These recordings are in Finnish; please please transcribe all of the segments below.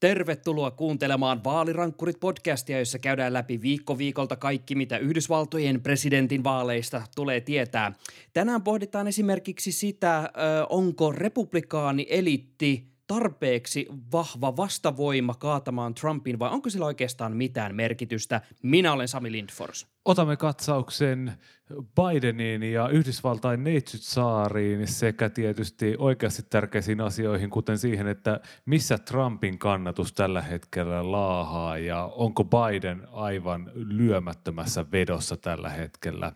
Tervetuloa kuuntelemaan Vaalirankkurit podcastia, jossa käydään läpi viikko viikolta kaikki, mitä Yhdysvaltojen presidentin vaaleista tulee tietää. Tänään pohditaan esimerkiksi sitä, onko republikaani elitti tarpeeksi vahva vastavoima kaatamaan Trumpin vai onko sillä oikeastaan mitään merkitystä? Minä olen Sami Lindfors. Otamme katsauksen Bidenin ja Yhdysvaltain neitsyt-saariin sekä tietysti oikeasti tärkeisiin asioihin, kuten siihen, että missä Trumpin kannatus tällä hetkellä laahaa ja onko Biden aivan lyömättömässä vedossa tällä hetkellä.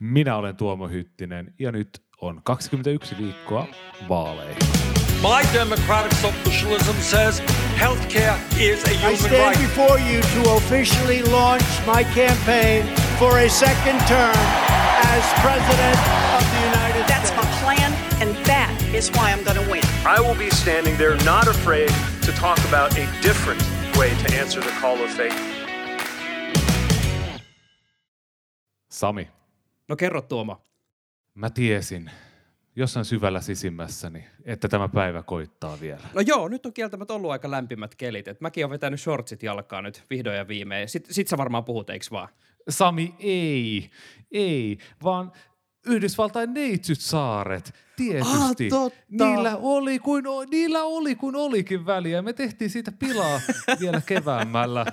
Minä olen Tuomo Hyttinen ja nyt on 21 viikkoa vaaleihin. My democratic socialism says healthcare is a human right. I stand right. before you to officially launch my campaign for a second term as president of the United That's States. That's my plan, and that is why I'm going to win. I will be standing there not afraid to talk about a different way to answer the call of faith. Sami. No kerro Tuomo. Mä tiesin, jossain syvällä sisimmässäni, että tämä päivä koittaa vielä. No joo, nyt on kieltämättä ollut aika lämpimät kelit. Et mäkin olen vetänyt shortsit jalkaan nyt vihdoin ja viimein. Sitten sit sä varmaan puhut, eikö vaan? Sami, ei. Ei, vaan Yhdysvaltain neitsyt saaret, tietysti. Ah, niillä, oli kuin, niillä oli kuin olikin väliä. Me tehtiin siitä pilaa vielä keväämällä.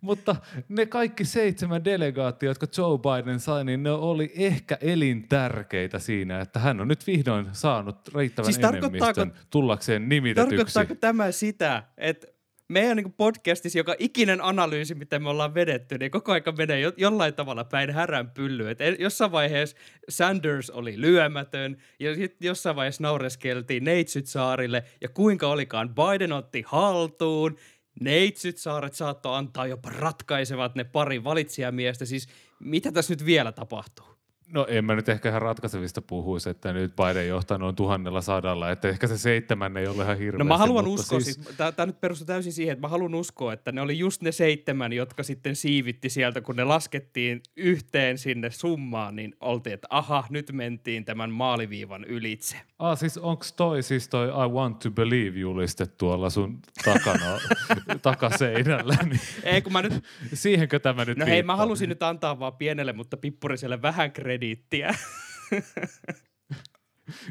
Mutta ne kaikki seitsemän delegaattia, jotka Joe Biden sai, niin ne oli ehkä elintärkeitä siinä, että hän on nyt vihdoin saanut riittävän siis enemmistön tullakseen nimitetyksi. Tarkoittaako tämä sitä, että meidän niin podcastissa joka ikinen analyysi, mitä me ollaan vedetty, niin koko aika menee jo, jollain tavalla päin härän pylly. Et jossain vaiheessa Sanders oli lyömätön, ja sitten jossain vaiheessa naureskeltiin Neitsyt saarille, ja kuinka olikaan, Biden otti haltuun, Neitsyt saaret saattoi antaa jopa ratkaisevat ne pari valitsijamiestä. Siis mitä tässä nyt vielä tapahtuu? No en mä nyt ehkä ihan ratkaisevista puhuisi, että nyt Biden johtaa noin tuhannella sadalla, että ehkä se seitsemän ei ole ihan hirveästi. No mä haluan uskoa, siis... siis tämä nyt perustuu täysin siihen, että mä haluan uskoa, että ne oli just ne seitsemän, jotka sitten siivitti sieltä, kun ne laskettiin yhteen sinne summaan, niin oltiin, että aha, nyt mentiin tämän maaliviivan ylitse. Ah, siis onko toi siis toi I want to believe juliste tuolla sun takana, takaseinällä? Niin... Ei, kun mä nyt... Siihenkö tämä nyt No hei, mä halusin nyt antaa vaan pienelle, mutta pippuriselle vähän krediittiä krediittiä.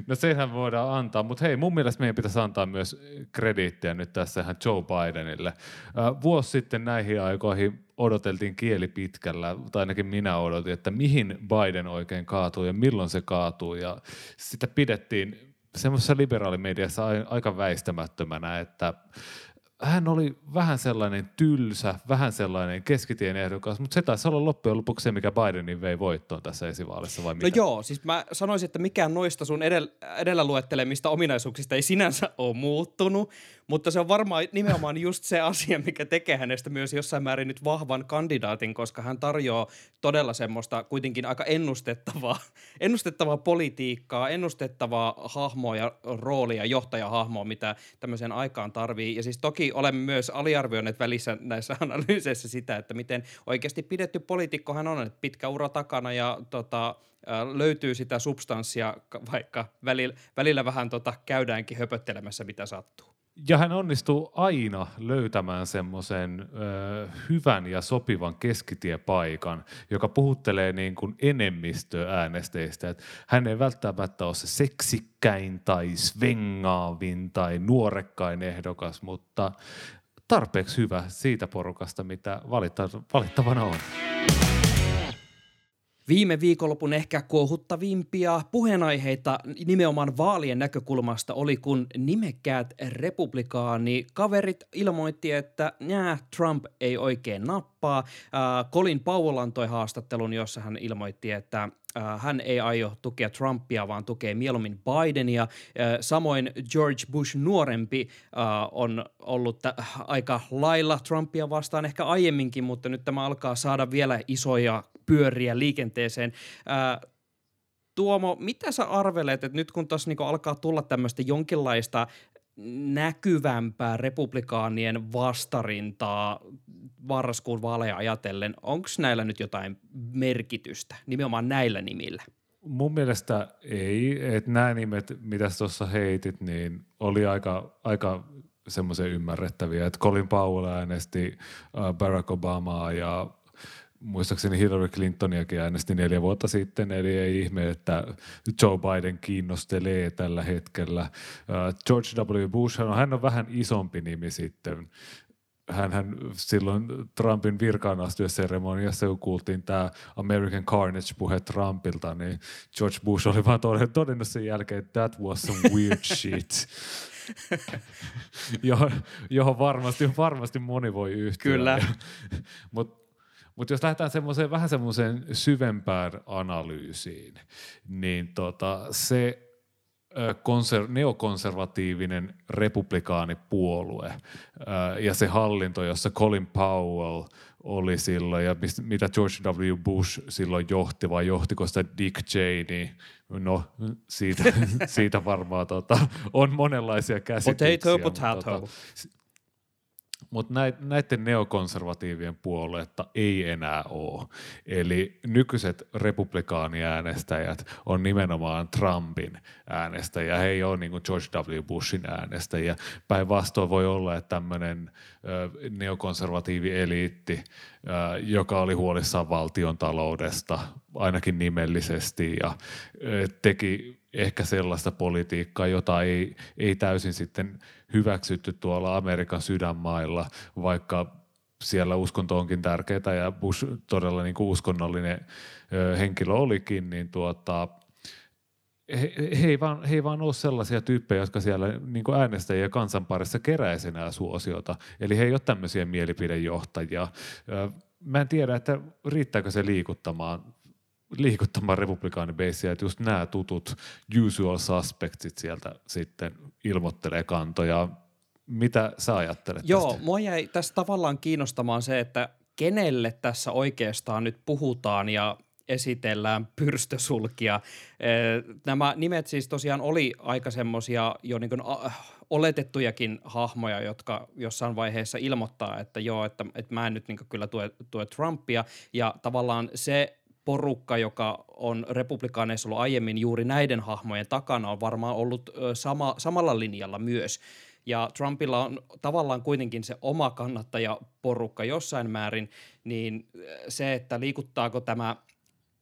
No sehän voidaan antaa, mutta hei, mun mielestä meidän pitäisi antaa myös krediittiä nyt tässä ihan Joe Bidenille. Vuosi sitten näihin aikoihin odoteltiin kieli pitkällä, tai ainakin minä odotin, että mihin Biden oikein kaatuu ja milloin se kaatuu, ja sitä pidettiin semmoisessa liberaalimediassa aika väistämättömänä, että hän oli vähän sellainen tylsä, vähän sellainen keskitien ehdokas, mutta se taisi olla loppujen lopuksi se, mikä Bidenin vei voittoon tässä esivaalissa vai no mitä? No joo, siis mä sanoisin, että mikään noista sun edellä, edellä luettelemista ominaisuuksista ei sinänsä ole muuttunut, mutta se on varmaan nimenomaan just se asia, mikä tekee hänestä myös jossain määrin nyt vahvan kandidaatin, koska hän tarjoaa todella semmoista kuitenkin aika ennustettavaa, ennustettavaa politiikkaa, ennustettavaa hahmoa ja roolia, johtajahahmoa, mitä tämmöiseen aikaan tarvii. Ja siis toki olemme myös aliarvioineet välissä näissä analyyseissä sitä, että miten oikeasti pidetty poliitikko hän on, että pitkä ura takana ja tota, löytyy sitä substanssia, vaikka välillä, välillä vähän tota, käydäänkin höpöttelemässä, mitä sattuu. Ja hän onnistuu aina löytämään semmoisen hyvän ja sopivan keskitiepaikan, joka puhuttelee niin kuin enemmistöäänestäjistä. Että hän ei välttämättä ole se seksikkäin tai svengaavin tai nuorekkain ehdokas, mutta tarpeeksi hyvä siitä porukasta, mitä valittavana on. Viime viikonlopun ehkä kuohuttavimpia puheenaiheita nimenomaan vaalien näkökulmasta oli, kun nimekkäät republikaani kaverit ilmoitti, että nää, Trump ei oikein nappaa. Äh, Colin Powell antoi haastattelun, jossa hän ilmoitti, että äh, hän ei aio tukea Trumpia, vaan tukee mieluummin Bidenia. Äh, samoin George Bush nuorempi äh, on ollut t- aika lailla Trumpia vastaan ehkä aiemminkin, mutta nyt tämä alkaa saada vielä isoja pyöriä liikenteeseen. Ää, Tuomo, mitä sä arvelet, että nyt kun tuossa niinku alkaa tulla tämmöistä jonkinlaista näkyvämpää republikaanien vastarintaa varraskuun vaaleja ajatellen, onko näillä nyt jotain merkitystä, nimenomaan näillä nimillä? Mun mielestä ei, että nämä nimet, mitä tuossa heitit, niin oli aika, aika semmoisia ymmärrettäviä, että Colin Powell äänesti Barack Obamaa ja muistaakseni Hillary Clintoniakin äänesti neljä vuotta sitten, eli ei ihme, että Joe Biden kiinnostelee tällä hetkellä. George W. Bush, no hän on vähän isompi nimi sitten. Hän, hän silloin Trumpin virkaanastujaseremoniassa, kun kuultiin tämä American Carnage-puhe Trumpilta, niin George Bush oli vaan todennut sen jälkeen, että that was some weird shit. johon, johon varmasti, varmasti moni voi yhtyä. Kyllä. Mutta mutta jos lähdetään semmoiseen vähän semmoiseen syvempään analyysiin, niin tota, se konser- neokonservatiivinen republikaanipuolue ja se hallinto, jossa Colin Powell oli silloin ja mitä George W. Bush silloin johti vai johtiko sitä Dick Cheney, no siitä, siitä varmaan tota, on monenlaisia käsityksiä. Potato, potato. Tota, mutta näiden neokonservatiivien puoluetta ei enää ole. Eli nykyiset republikaaniäänestäjät on nimenomaan Trumpin äänestäjiä. He ei ole niin kuin George W. Bushin äänestäjiä. Päinvastoin voi olla, että tämmöinen neokonservatiivi eliitti, joka oli huolissaan valtion taloudesta, ainakin nimellisesti, ja teki ehkä sellaista politiikkaa, jota ei, ei täysin sitten hyväksytty tuolla Amerikan sydänmailla, vaikka siellä uskonto onkin tärkeää ja Bush todella niin kuin uskonnollinen henkilö olikin, niin tuota, he, he, ei vaan, he ei vaan ole sellaisia tyyppejä, jotka siellä niin kuin äänestäjiä kansan parissa keräisi enää suosiota. Eli he ei ole tämmöisiä mielipidejohtajia. Mä en tiedä, että riittääkö se liikuttamaan liikuttamaan republikaanibeissiä, että just nämä tutut usual suspectsit sieltä sitten ilmoittelee kantoja. Mitä sä ajattelet Joo, tästä? mua jäi tässä tavallaan kiinnostamaan se, että kenelle tässä oikeastaan nyt puhutaan ja esitellään pyrstösulkia. Nämä nimet siis tosiaan oli aika semmoisia jo niin kuin oletettujakin hahmoja, jotka jossain vaiheessa ilmoittaa, että joo, että, että mä en nyt niin kyllä tue, tue Trumpia. Ja tavallaan se porukka, joka on republikaaneissa ollut aiemmin juuri näiden hahmojen takana, on varmaan ollut sama, samalla linjalla myös. Ja Trumpilla on tavallaan kuitenkin se oma kannattajaporukka jossain määrin, niin se, että liikuttaako tämä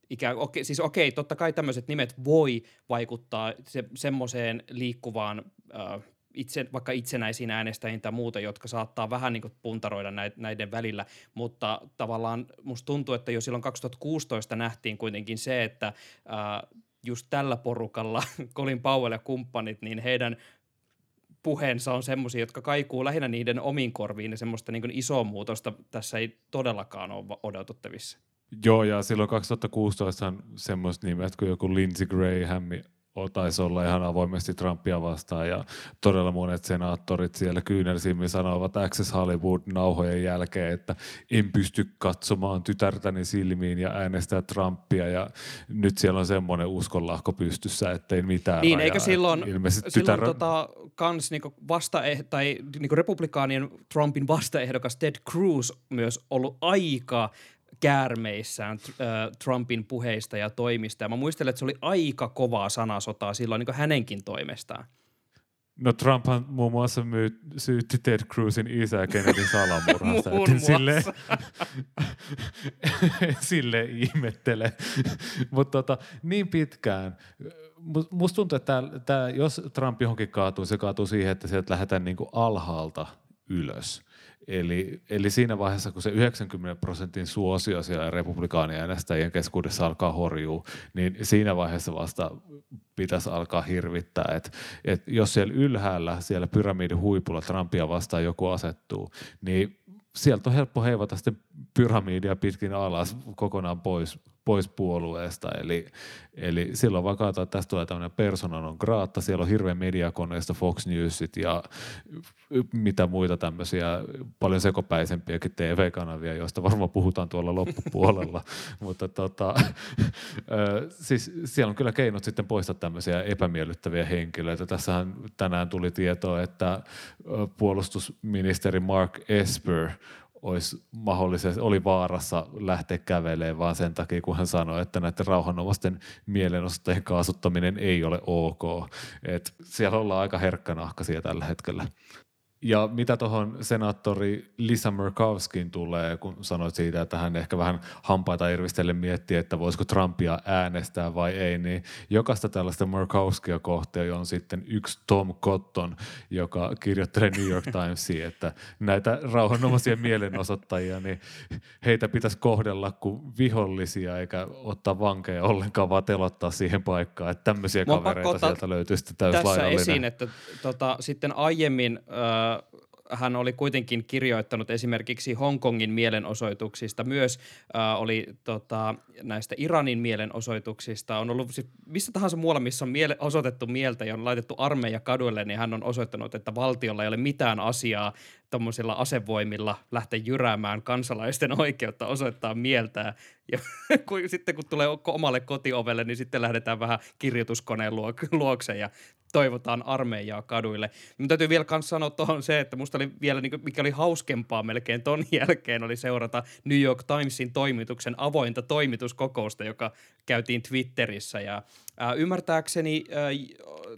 ikään okei, siis okei, totta kai tämmöiset nimet voi vaikuttaa se, semmoiseen liikkuvaan äh, itse, vaikka itsenäisiin äänestäjiin tai muuta, jotka saattaa vähän niin puntaroida näiden välillä, mutta tavallaan musta tuntuu, että jo silloin 2016 nähtiin kuitenkin se, että ää, just tällä porukalla, Colin Powell ja kumppanit, niin heidän puheensa on semmoisia, jotka kaikuu lähinnä niiden omiin korviin ja semmoista niin isoa muutosta tässä ei todellakaan ole odotettavissa. Joo, ja silloin 2016 semmoista nimet kuin joku Lindsey Graham taisi olla ihan avoimesti Trumpia vastaan ja todella monet senaattorit siellä kyynelsimmin sanoivat Access Hollywood-nauhojen jälkeen, että en pysty katsomaan tytärtäni silmiin ja äänestää Trumpia ja nyt siellä on semmoinen uskonlahko pystyssä, ettei mitään Niin, eikö silloin, silloin tytär... tota, kans niinku vasta, tai niinku republikaanien Trumpin vastaehdokas Ted Cruz myös ollut aika käärmeissään äh, Trumpin puheista ja toimista. Ja mä muistelen, että se oli aika kovaa sanasotaa silloin niin hänenkin toimestaan. No Trumphan muun muassa myy, syytti Ted Cruzin isää Kennedyn salamurhasta. sille, sille ihmettele. Mutta tota, niin pitkään. Musta tuntuu, että tää, tää, jos Trump johonkin kaatuu, se kaatuu siihen, että sieltä lähdetään niinku alhaalta ylös. Eli, eli siinä vaiheessa, kun se 90 prosentin suosio siellä republikaaniäänestäjien keskuudessa alkaa horjua, niin siinä vaiheessa vasta pitäisi alkaa hirvittää, että et jos siellä ylhäällä, siellä pyramidin huipulla Trumpia vastaan joku asettuu, niin sieltä on helppo heivata sitten pyramidia pitkin alas kokonaan pois, pois puolueesta. Eli, eli silloin vaan katsotaan, että tästä tulee tämmöinen persona non grata. Siellä on hirveän mediakoneista Fox Newsit ja mitä muita tämmöisiä paljon sekopäisempiäkin TV-kanavia, joista varmaan puhutaan tuolla loppupuolella. Mutta tota, siis siellä on kyllä keinot sitten poistaa tämmöisiä epämiellyttäviä henkilöitä. Tässähän tänään tuli tietoa, että puolustusministeri Mark Esper olisi mahdollisesti, oli vaarassa lähteä kävelemään vaan sen takia, kun hän sanoi, että näiden rauhanomaisten mielenosoittajien kaasuttaminen ei ole ok. Et siellä ollaan aika herkkänahkaisia tällä hetkellä. Ja mitä tuohon senaattori Lisa Murkowskiin tulee, kun sanoit siitä, että hän ehkä vähän hampaita irvistelle miettii, että voisiko Trumpia äänestää vai ei, niin jokaista tällaista Murkowskia kohteen on sitten yksi Tom Cotton, joka kirjoittelee New York Timesiin, että näitä rauhanomaisia mielenosoittajia, niin heitä pitäisi kohdella kuin vihollisia eikä ottaa vankeja ollenkaan, vaan telottaa siihen paikkaan, että tämmöisiä kavereita sieltä löytyy sitten Tässä esiin, että tota, sitten aiemmin äh, hän oli kuitenkin kirjoittanut esimerkiksi Hongkongin mielenosoituksista, myös. Äh, oli tota, näistä Iranin mielenosoituksista, on ollut siis missä tahansa muualla, missä on miele, osoitettu mieltä ja on laitettu armeija kaduille, niin hän on osoittanut, että valtiolla ei ole mitään asiaa tuommoisilla asevoimilla lähteä jyräämään kansalaisten oikeutta osoittaa mieltään. Ja kun, sitten kun tulee omalle kotiovelle, niin sitten lähdetään vähän kirjoituskoneen luokse ja toivotaan armeijaa kaduille. Mutta täytyy vielä myös sanoa tuohon se, että musta oli vielä, niin kuin, mikä oli hauskempaa melkein ton jälkeen, oli seurata New York Timesin toimituksen avointa toimituskokousta, joka käytiin Twitterissä. Ja ää, ymmärtääkseni ää,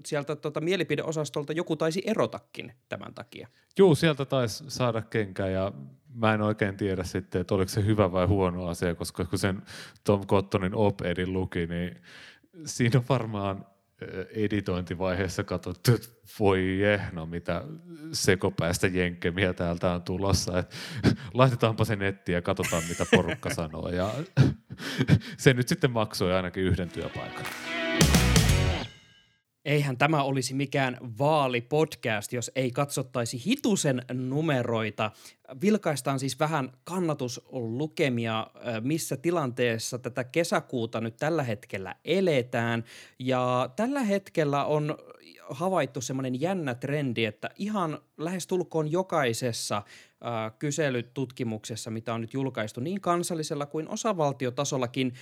sieltä tota, mielipideosastolta joku taisi erotakin tämän takia. Juu, sieltä taisi saada kenkä ja mä en oikein tiedä sitten, että oliko se hyvä vai huono asia, koska kun sen Tom Cottonin op-edin luki, niin siinä on varmaan editointivaiheessa katsottu, että voi jehno, mitä sekopäästä jenkkemiä täältä on tulossa. Et laitetaanpa se nettiin ja katsotaan, mitä porukka sanoo. Ja se nyt sitten maksoi ainakin yhden työpaikan. Eihän tämä olisi mikään vaalipodcast, jos ei katsottaisi hitusen numeroita. Vilkaistaan siis vähän kannatuslukemia, missä tilanteessa tätä kesäkuuta nyt tällä hetkellä eletään. Ja tällä hetkellä on havaittu semmoinen jännä trendi, että ihan lähestulkoon jokaisessa kyselytutkimuksessa, mitä on nyt julkaistu niin kansallisella kuin osavaltiotasollakin,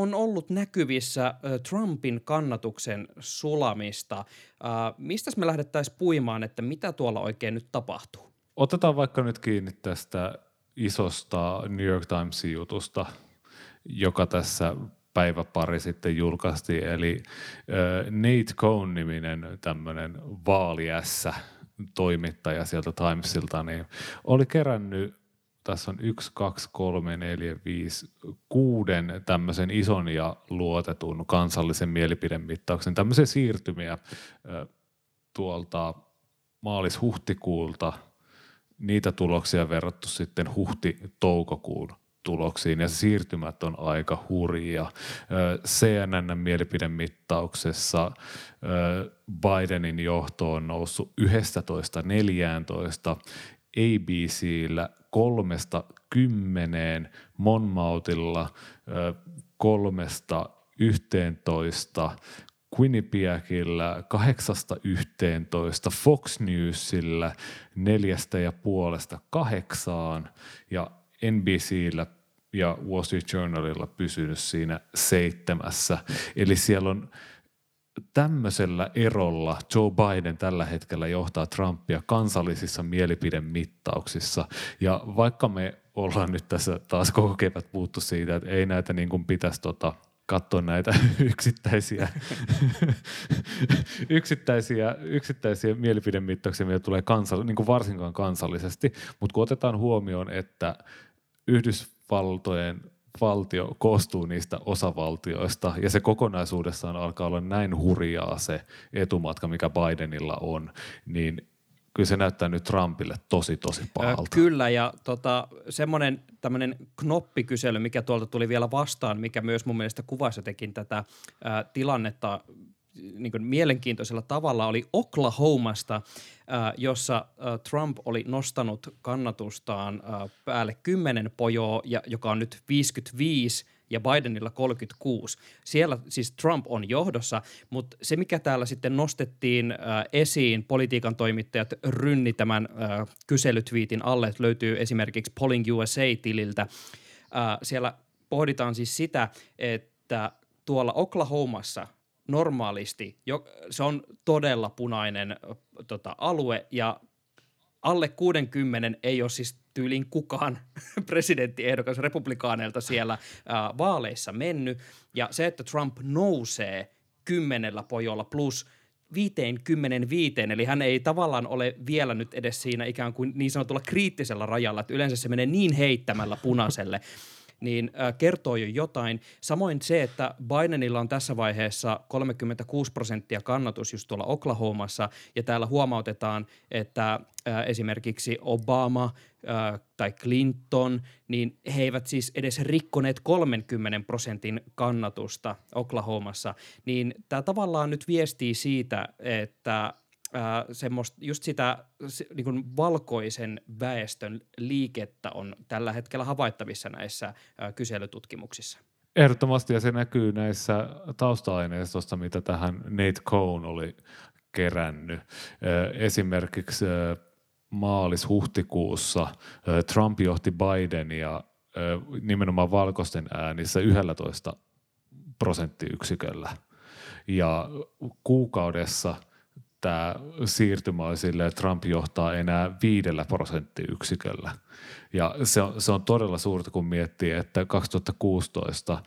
on ollut näkyvissä Trumpin kannatuksen sulamista. Mistä me lähdettäisiin puimaan, että mitä tuolla oikein nyt tapahtuu? Otetaan vaikka nyt kiinni tästä isosta New York Timesin jutusta, joka tässä päivä pari sitten julkaistiin. Eli Nate Cohn-niminen tämmöinen vaaliässä toimittaja sieltä Timesilta, niin oli kerännyt tässä on yksi, kaksi, kolme, neljä, viisi, kuuden tämmöisen ison ja luotetun kansallisen mielipidemittauksen, tämmöisiä siirtymiä tuolta maalis-huhtikuulta, niitä tuloksia verrattu sitten huhti-toukokuun tuloksiin ja siirtymät on aika hurjia. CNN mielipidemittauksessa Bidenin johto on noussut 11-14, ABCllä kolmesta kymmeneen, Monmautilla kolmesta yhteentoista, Quinnipiacilla kahdeksasta yhteentoista, Fox Newsillä neljästä ja puolesta kahdeksaan ja NBCllä ja Wall Street Journalilla pysynyt siinä seitsemässä. Eli siellä on tämmöisellä erolla Joe Biden tällä hetkellä johtaa Trumpia kansallisissa mielipidemittauksissa. Ja vaikka me ollaan nyt tässä taas koko kevät puuttu siitä, että ei näitä niin kuin pitäisi tota, katsoa näitä yksittäisiä, yksittäisiä, yksittäisiä mielipidemittauksia, mitä tulee kansall- niin kuin varsinkaan kansallisesti, mutta kun otetaan huomioon, että Yhdysvaltojen valtio koostuu niistä osavaltioista ja se kokonaisuudessaan alkaa olla näin hurjaa se etumatka, mikä Bidenilla on, niin kyllä se näyttää nyt Trumpille tosi tosi pahalta. Kyllä ja tota, semmoinen tämmöinen knoppikysely, mikä tuolta tuli vielä vastaan, mikä myös mun mielestä kuvasi jotenkin tätä ää, tilannetta niin kuin mielenkiintoisella tavalla oli Oklahomasta, jossa äh, Trump oli nostanut kannatustaan äh, päälle 10 pojoa, ja, joka on nyt 55 ja Bidenilla 36. Siellä siis Trump on johdossa, mutta se mikä täällä sitten nostettiin äh, esiin, politiikan toimittajat rynni tämän äh, kyselytviitin alle, että löytyy esimerkiksi Polling USA-tililtä. Äh, siellä pohditaan siis sitä, että tuolla Oklahomassa – normaalisti, jo, se on todella punainen tota, alue ja alle 60 ei ole siis tyyliin kukaan presidenttiehdokas republikaaneilta siellä ää, vaaleissa mennyt. Ja se, että Trump nousee kymmenellä pojolla plus 55, eli hän ei tavallaan ole vielä nyt edes siinä ikään kuin niin sanotulla kriittisellä rajalla, että yleensä se menee niin heittämällä punaiselle, niin kertoo jo jotain. Samoin se, että Bidenilla on tässä vaiheessa 36 prosenttia kannatus just tuolla Oklahomassa, ja täällä huomautetaan, että esimerkiksi Obama tai Clinton, niin he eivät siis edes rikkoneet 30 prosentin kannatusta Oklahomassa, niin tämä tavallaan nyt viestii siitä, että äh, semmoista, just sitä se, niin kuin valkoisen väestön liikettä on tällä hetkellä havaittavissa näissä äh, kyselytutkimuksissa. Ehdottomasti, ja se näkyy näissä tausta-aineistossa, mitä tähän Nate Cohn oli kerännyt. Esimerkiksi maalis-huhtikuussa Trump johti Bidenia nimenomaan valkoisten äänissä 11 prosenttiyksiköllä. Ja kuukaudessa – tämä siirtymä oli sille, että Trump johtaa enää viidellä prosenttiyksiköllä. Ja se on, se on todella suurta, kun miettii, että 2016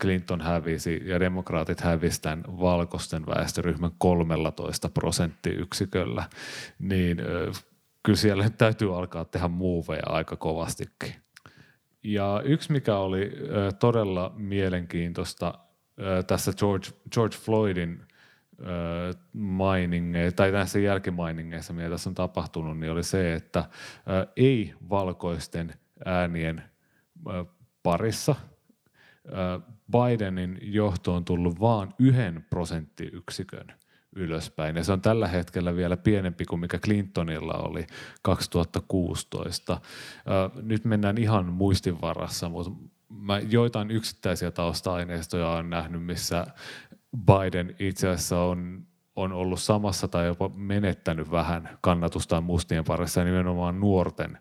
Clinton hävisi ja demokraatit hävisi tämän valkoisten väestöryhmän 13 prosenttiyksiköllä. Niin kyllä siellä täytyy alkaa tehdä muuveja aika kovastikin. Ja yksi, mikä oli todella mielenkiintoista tässä George, George Floydin mainingeissa, tai näissä jälkimainingeissa, mitä tässä on tapahtunut, niin oli se, että ei-valkoisten äänien parissa Bidenin johto on tullut vain yhden prosenttiyksikön ylöspäin. Ja se on tällä hetkellä vielä pienempi kuin mikä Clintonilla oli 2016. Nyt mennään ihan muistin varassa, mutta mä joitain yksittäisiä tausta-aineistoja olen nähnyt, missä Biden itse asiassa on, on ollut samassa tai jopa menettänyt vähän kannatustaan mustien parissa ja nimenomaan nuorten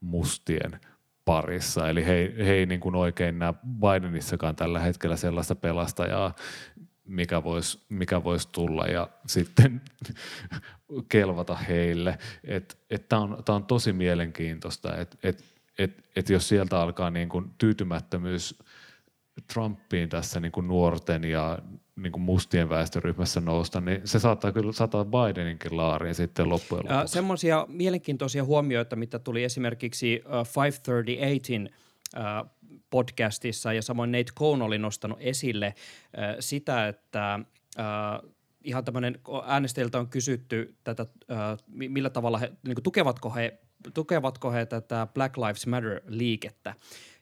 mustien parissa. Eli he, he ei niin kuin oikein näe Bidenissakaan tällä hetkellä sellaista pelastajaa, mikä voisi mikä vois tulla ja sitten kelvata heille. Tämä on, on tosi mielenkiintoista, että et, et, et jos sieltä alkaa niin kuin tyytymättömyys Trumpiin tässä niin kuin nuorten ja niin kuin mustien väestöryhmässä nousta, niin se saattaa kyllä sataa Bideninkin laariin sitten loppujen lopuksi. Äh, semmoisia mielenkiintoisia huomioita, mitä tuli esimerkiksi uh, 538 uh, podcastissa ja samoin Nate Cohn oli nostanut esille uh, sitä, että uh, ihan tämmöinen, äänestäjiltä on kysytty tätä, millä tavalla he, niin kuin tukevatko he tukevatko he tätä Black Lives Matter-liikettä.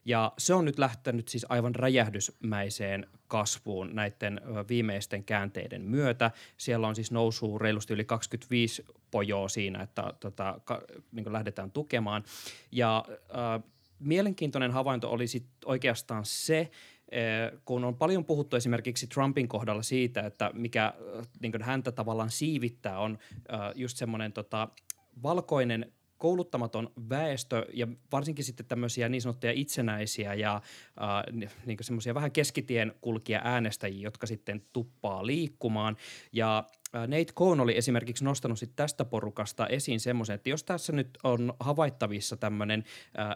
Ja se on nyt lähtenyt siis aivan räjähdysmäiseen kasvuun näiden viimeisten käänteiden myötä. Siellä on siis nousu reilusti yli 25 pojoa siinä, että tota, ka, niin lähdetään tukemaan. Ja äh, mielenkiintoinen havainto oli sit oikeastaan se, kun on paljon puhuttu esimerkiksi Trumpin kohdalla siitä, että mikä niin häntä tavallaan siivittää, on just semmoinen tota, valkoinen kouluttamaton väestö ja varsinkin sitten tämmöisiä niin sanottuja itsenäisiä ja äh, niin semmoisia vähän keskitien kulkia äänestäjiä, jotka sitten tuppaa liikkumaan. Ja Nate Cohn oli esimerkiksi nostanut sit tästä porukasta esiin semmoisen, että jos tässä nyt on havaittavissa tämmöinen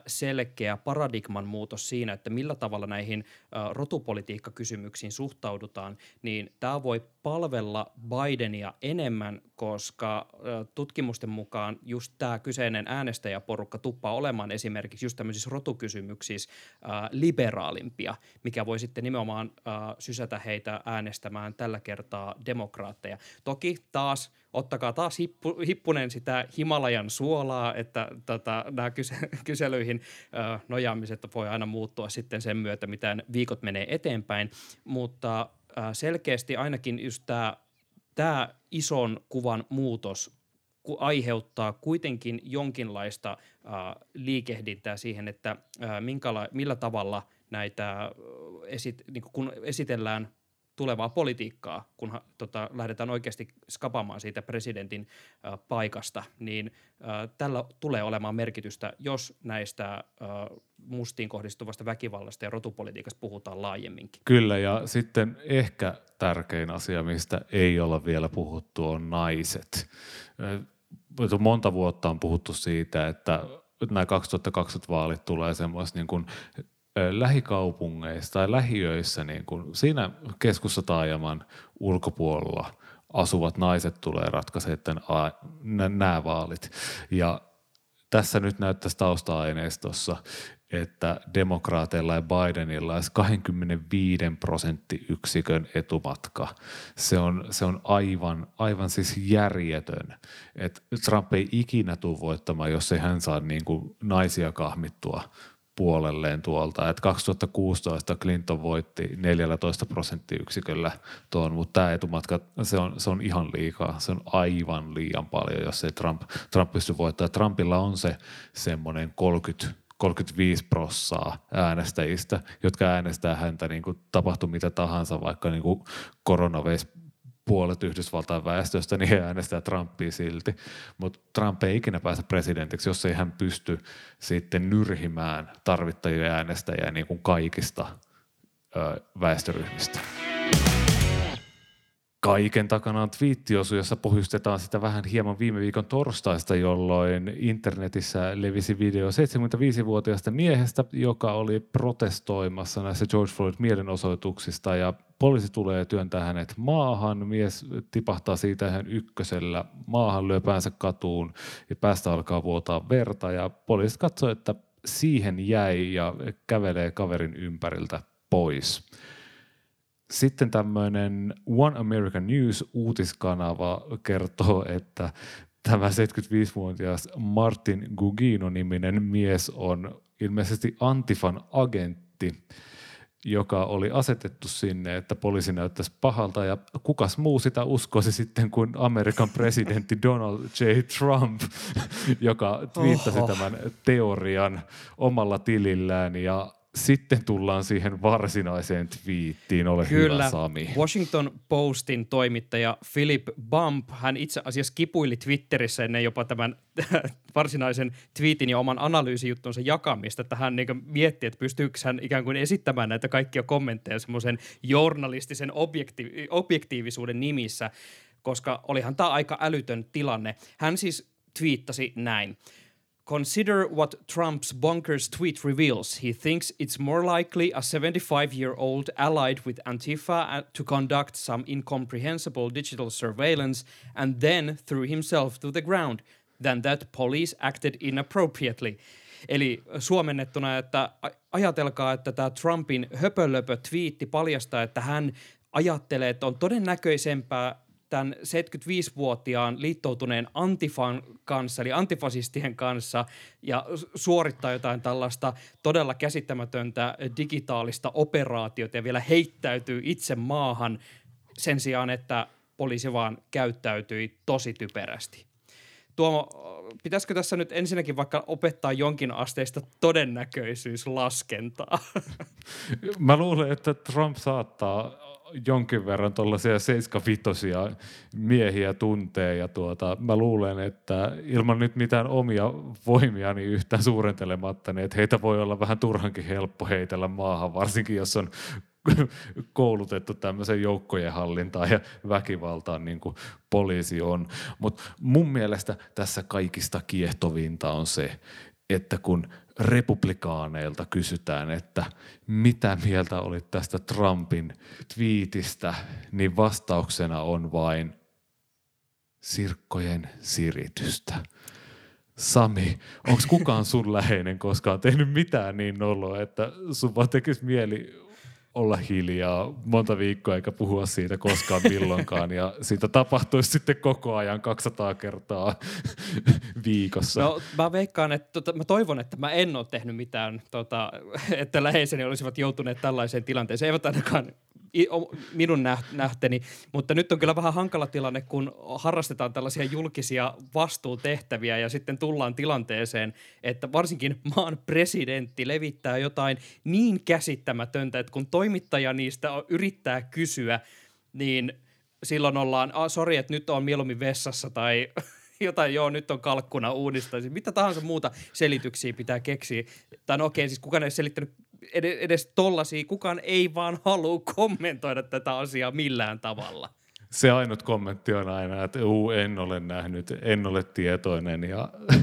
selkeä paradigman muutos siinä, että millä tavalla näihin rotupolitiikkakysymyksiin suhtaudutaan, niin tämä voi palvella Bidenia enemmän, koska tutkimusten mukaan just tämä kyseinen äänestäjäporukka tuppaa olemaan esimerkiksi just tämmöisissä rotukysymyksissä liberaalimpia, mikä voi sitten nimenomaan sysätä heitä äänestämään tällä kertaa demokraatteja. Toki taas ottakaa taas hippu, hippunen sitä Himalajan suolaa, että tota, nämä kyse, kyselyihin ö, nojaamiset voi aina muuttua sitten sen myötä, mitä viikot menee eteenpäin, mutta selkeästi ainakin just tämä tämä ison kuvan muutos aiheuttaa kuitenkin jonkinlaista liikehdintää siihen, että minkäla- millä tavalla näitä, esit- niin kun esitellään tulevaa politiikkaa, kun tota, lähdetään oikeasti skapaamaan siitä presidentin ä, paikasta, niin ä, tällä tulee olemaan merkitystä, jos näistä ä, mustiin kohdistuvasta väkivallasta ja rotupolitiikasta puhutaan laajemminkin. Kyllä, ja sitten ehkä tärkein asia, mistä ei olla vielä puhuttu, on naiset. Monta vuotta on puhuttu siitä, että nämä 2020 vaalit tulee semmoista niin kuin lähikaupungeissa tai lähiöissä niin kuin siinä keskussa taajaman ulkopuolella asuvat naiset tulee ratkaisemaan nämä vaalit. Ja tässä nyt näyttäisi tausta-aineistossa, että demokraateilla ja Bidenilla olisi 25 prosenttiyksikön etumatka. Se on, se on aivan, aivan siis järjetön. Et Trump ei ikinä tule voittamaan, jos ei hän saa niin kuin naisia kahmittua puolelleen tuolta. Et 2016 Clinton voitti 14 prosenttiyksiköllä tuon, mutta tämä etumatka, se on, se on ihan liikaa. Se on aivan liian paljon, jos ei Trump, Trump pysty voittamaan. Trumpilla on se semmoinen 30 35 prossaa äänestäjistä, jotka äänestää häntä niin kuin tapahtui mitä tahansa, vaikka niin kuin korona veisi puolet Yhdysvaltain väestöstä, niin he äänestää Trumpia silti. Mutta Trump ei ikinä pääse presidentiksi, jos ei hän pysty sitten nyrhimään tarvittajia äänestäjiä niin kuin kaikista ö, väestöryhmistä. Kaiken takana on twiittiosu, jossa pohjustetaan sitä vähän hieman viime viikon torstaista, jolloin internetissä levisi video 75-vuotiaasta miehestä, joka oli protestoimassa näissä George Floyd-mielenosoituksista ja poliisi tulee työntää hänet maahan, mies tipahtaa siitä ihan ykkösellä, maahan lyö päänsä katuun ja päästä alkaa vuotaa verta ja poliisi katsoo, että siihen jäi ja kävelee kaverin ympäriltä pois. Sitten tämmöinen One American News uutiskanava kertoo, että tämä 75-vuotias Martin Gugino-niminen mies on ilmeisesti Antifan agentti, joka oli asetettu sinne, että poliisi näyttäisi pahalta ja kukas muu sitä uskoisi sitten kuin Amerikan presidentti Donald J. Trump, joka twiittasi Oho. tämän teorian omalla tilillään ja sitten tullaan siihen varsinaiseen twiittiin, ole Kyllä. hyvä Sami. Washington Postin toimittaja Philip Bump, hän itse asiassa kipuili Twitterissä ennen jopa tämän varsinaisen twiitin ja oman analyysijuttunsa jakamista, että hän niin mietti, että pystyykö hän ikään kuin esittämään näitä kaikkia kommentteja semmoisen journalistisen objekti- objektiivisuuden nimissä, koska olihan tämä aika älytön tilanne. Hän siis twiittasi näin – Consider what Trump's bonkers tweet reveals. He thinks it's more likely a 75 year old allied with Antifa uh, to conduct some incomprehensible digital surveillance and then threw himself to the ground than that police acted inappropriately. Eli suomennettuna, että ajatelkaa, että tämä Trumpin höpölöpö twiitti paljastaa, että hän ajattelee, että on todennäköisempää tämän 75-vuotiaan liittoutuneen Antifan kanssa, eli antifasistien kanssa, ja suorittaa jotain tällaista todella käsittämätöntä digitaalista operaatiota ja vielä heittäytyy itse maahan sen sijaan, että poliisi vaan käyttäytyi tosi typerästi. Tuomo, pitäisikö tässä nyt ensinnäkin vaikka opettaa jonkin asteista todennäköisyyslaskentaa? Mä luulen, että Trump saattaa jonkin verran tuollaisia 75 miehiä tuntee ja tuota, mä luulen, että ilman nyt mitään omia voimia niin yhtään suurentelematta, niin että heitä voi olla vähän turhankin helppo heitellä maahan, varsinkin jos on koulutettu tämmöisen joukkojen hallintaan ja väkivaltaan niin kuin poliisi on. Mutta mun mielestä tässä kaikista kiehtovinta on se, että kun republikaaneilta kysytään, että mitä mieltä olit tästä Trumpin twiitistä, niin vastauksena on vain sirkkojen siritystä. Sami, onko kukaan sun läheinen koskaan tehnyt mitään niin noloa, että sun vaan tekisi mieli olla hiljaa monta viikkoa eikä puhua siitä koskaan milloinkaan ja siitä tapahtuisi sitten koko ajan 200 kertaa viikossa. No mä veikkaan, että tota, mä toivon, että mä en ole tehnyt mitään, tota, että läheiseni olisivat joutuneet tällaiseen tilanteeseen. Eivät ainakaan minun nähteni, mutta nyt on kyllä vähän hankala tilanne, kun harrastetaan tällaisia julkisia vastuutehtäviä ja sitten tullaan tilanteeseen, että varsinkin maan presidentti levittää jotain niin käsittämätöntä, että kun toimittaja niistä yrittää kysyä, niin silloin ollaan, ah, sori, että nyt on mieluummin vessassa tai jotain, joo, nyt on kalkkuna uudistaisin. Mitä tahansa muuta selityksiä pitää keksiä. Tai no okei, siis kukaan ei selittänyt edes, edes tollasia, kukaan ei vaan halua kommentoida tätä asiaa millään tavalla. Se ainut kommentti on aina, että uu, en ole nähnyt, en ole tietoinen ja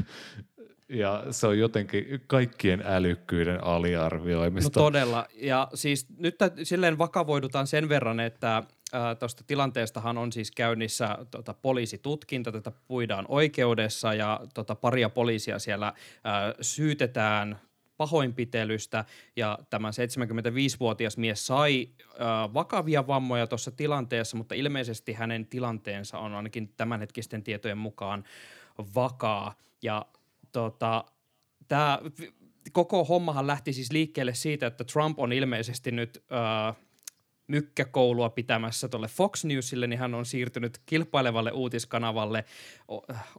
ja se on jotenkin kaikkien älykkyyden aliarvioimista. No todella. Ja siis nyt silleen vakavoidutaan sen verran, että Tuosta tilanteestahan on siis käynnissä tota, poliisitutkinta, tätä puidaan oikeudessa ja tota, paria poliisia siellä ää, syytetään pahoinpitelystä ja tämä 75-vuotias mies sai äh, vakavia vammoja tuossa tilanteessa, mutta ilmeisesti hänen tilanteensa on ainakin tämänhetkisten tietojen mukaan vakaa. Ja tota, tämä koko hommahan lähti siis liikkeelle siitä, että Trump on ilmeisesti nyt äh, mykkäkoulua pitämässä tuolle Fox Newsille, niin hän on siirtynyt kilpailevalle uutiskanavalle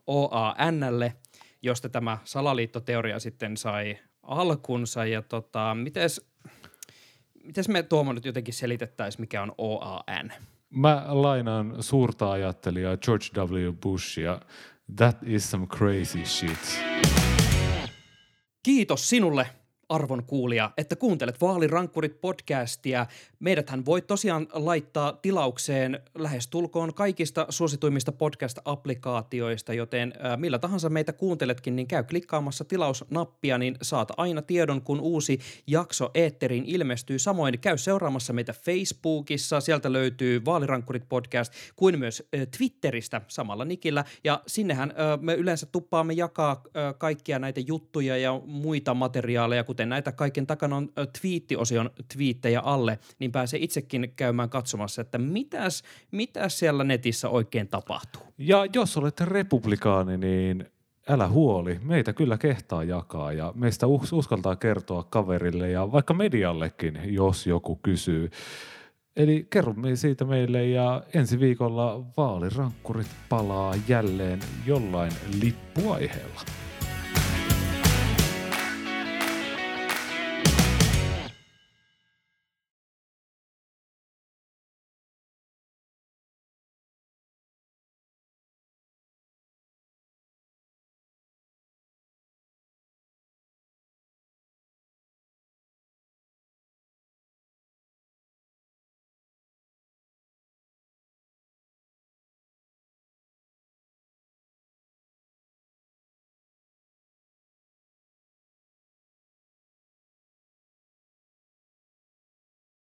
OANlle, josta tämä salaliittoteoria sitten sai alkunsa. Ja tota, mites, mites me Tuomo nyt jotenkin selitettäisiin, mikä on OAN? Mä lainaan suurta ajattelijaa George W. Bushia. That is some crazy shit. Kiitos sinulle arvon kuulija, että kuuntelet Vaalirankkurit podcastia. Meidäthän voi tosiaan laittaa tilaukseen lähestulkoon kaikista suosituimmista podcast-applikaatioista, joten millä tahansa meitä kuunteletkin, niin käy klikkaamassa tilausnappia, niin saat aina tiedon, kun uusi jakso Eetteriin ilmestyy. Samoin käy seuraamassa meitä Facebookissa, sieltä löytyy Vaalirankkurit podcast, kuin myös Twitteristä samalla nikillä, ja sinnehän me yleensä tuppaamme jakaa kaikkia näitä juttuja ja muita materiaaleja, kuten näitä kaiken takana on twiittiosion twiittejä alle, niin pääsee itsekin käymään katsomassa, että mitäs, mitäs siellä netissä oikein tapahtuu. Ja jos olet republikaani, niin älä huoli, meitä kyllä kehtaa jakaa ja meistä uskaltaa kertoa kaverille ja vaikka mediallekin, jos joku kysyy. Eli kerro siitä meille ja ensi viikolla vaalirankkurit palaa jälleen jollain lippuaiheella.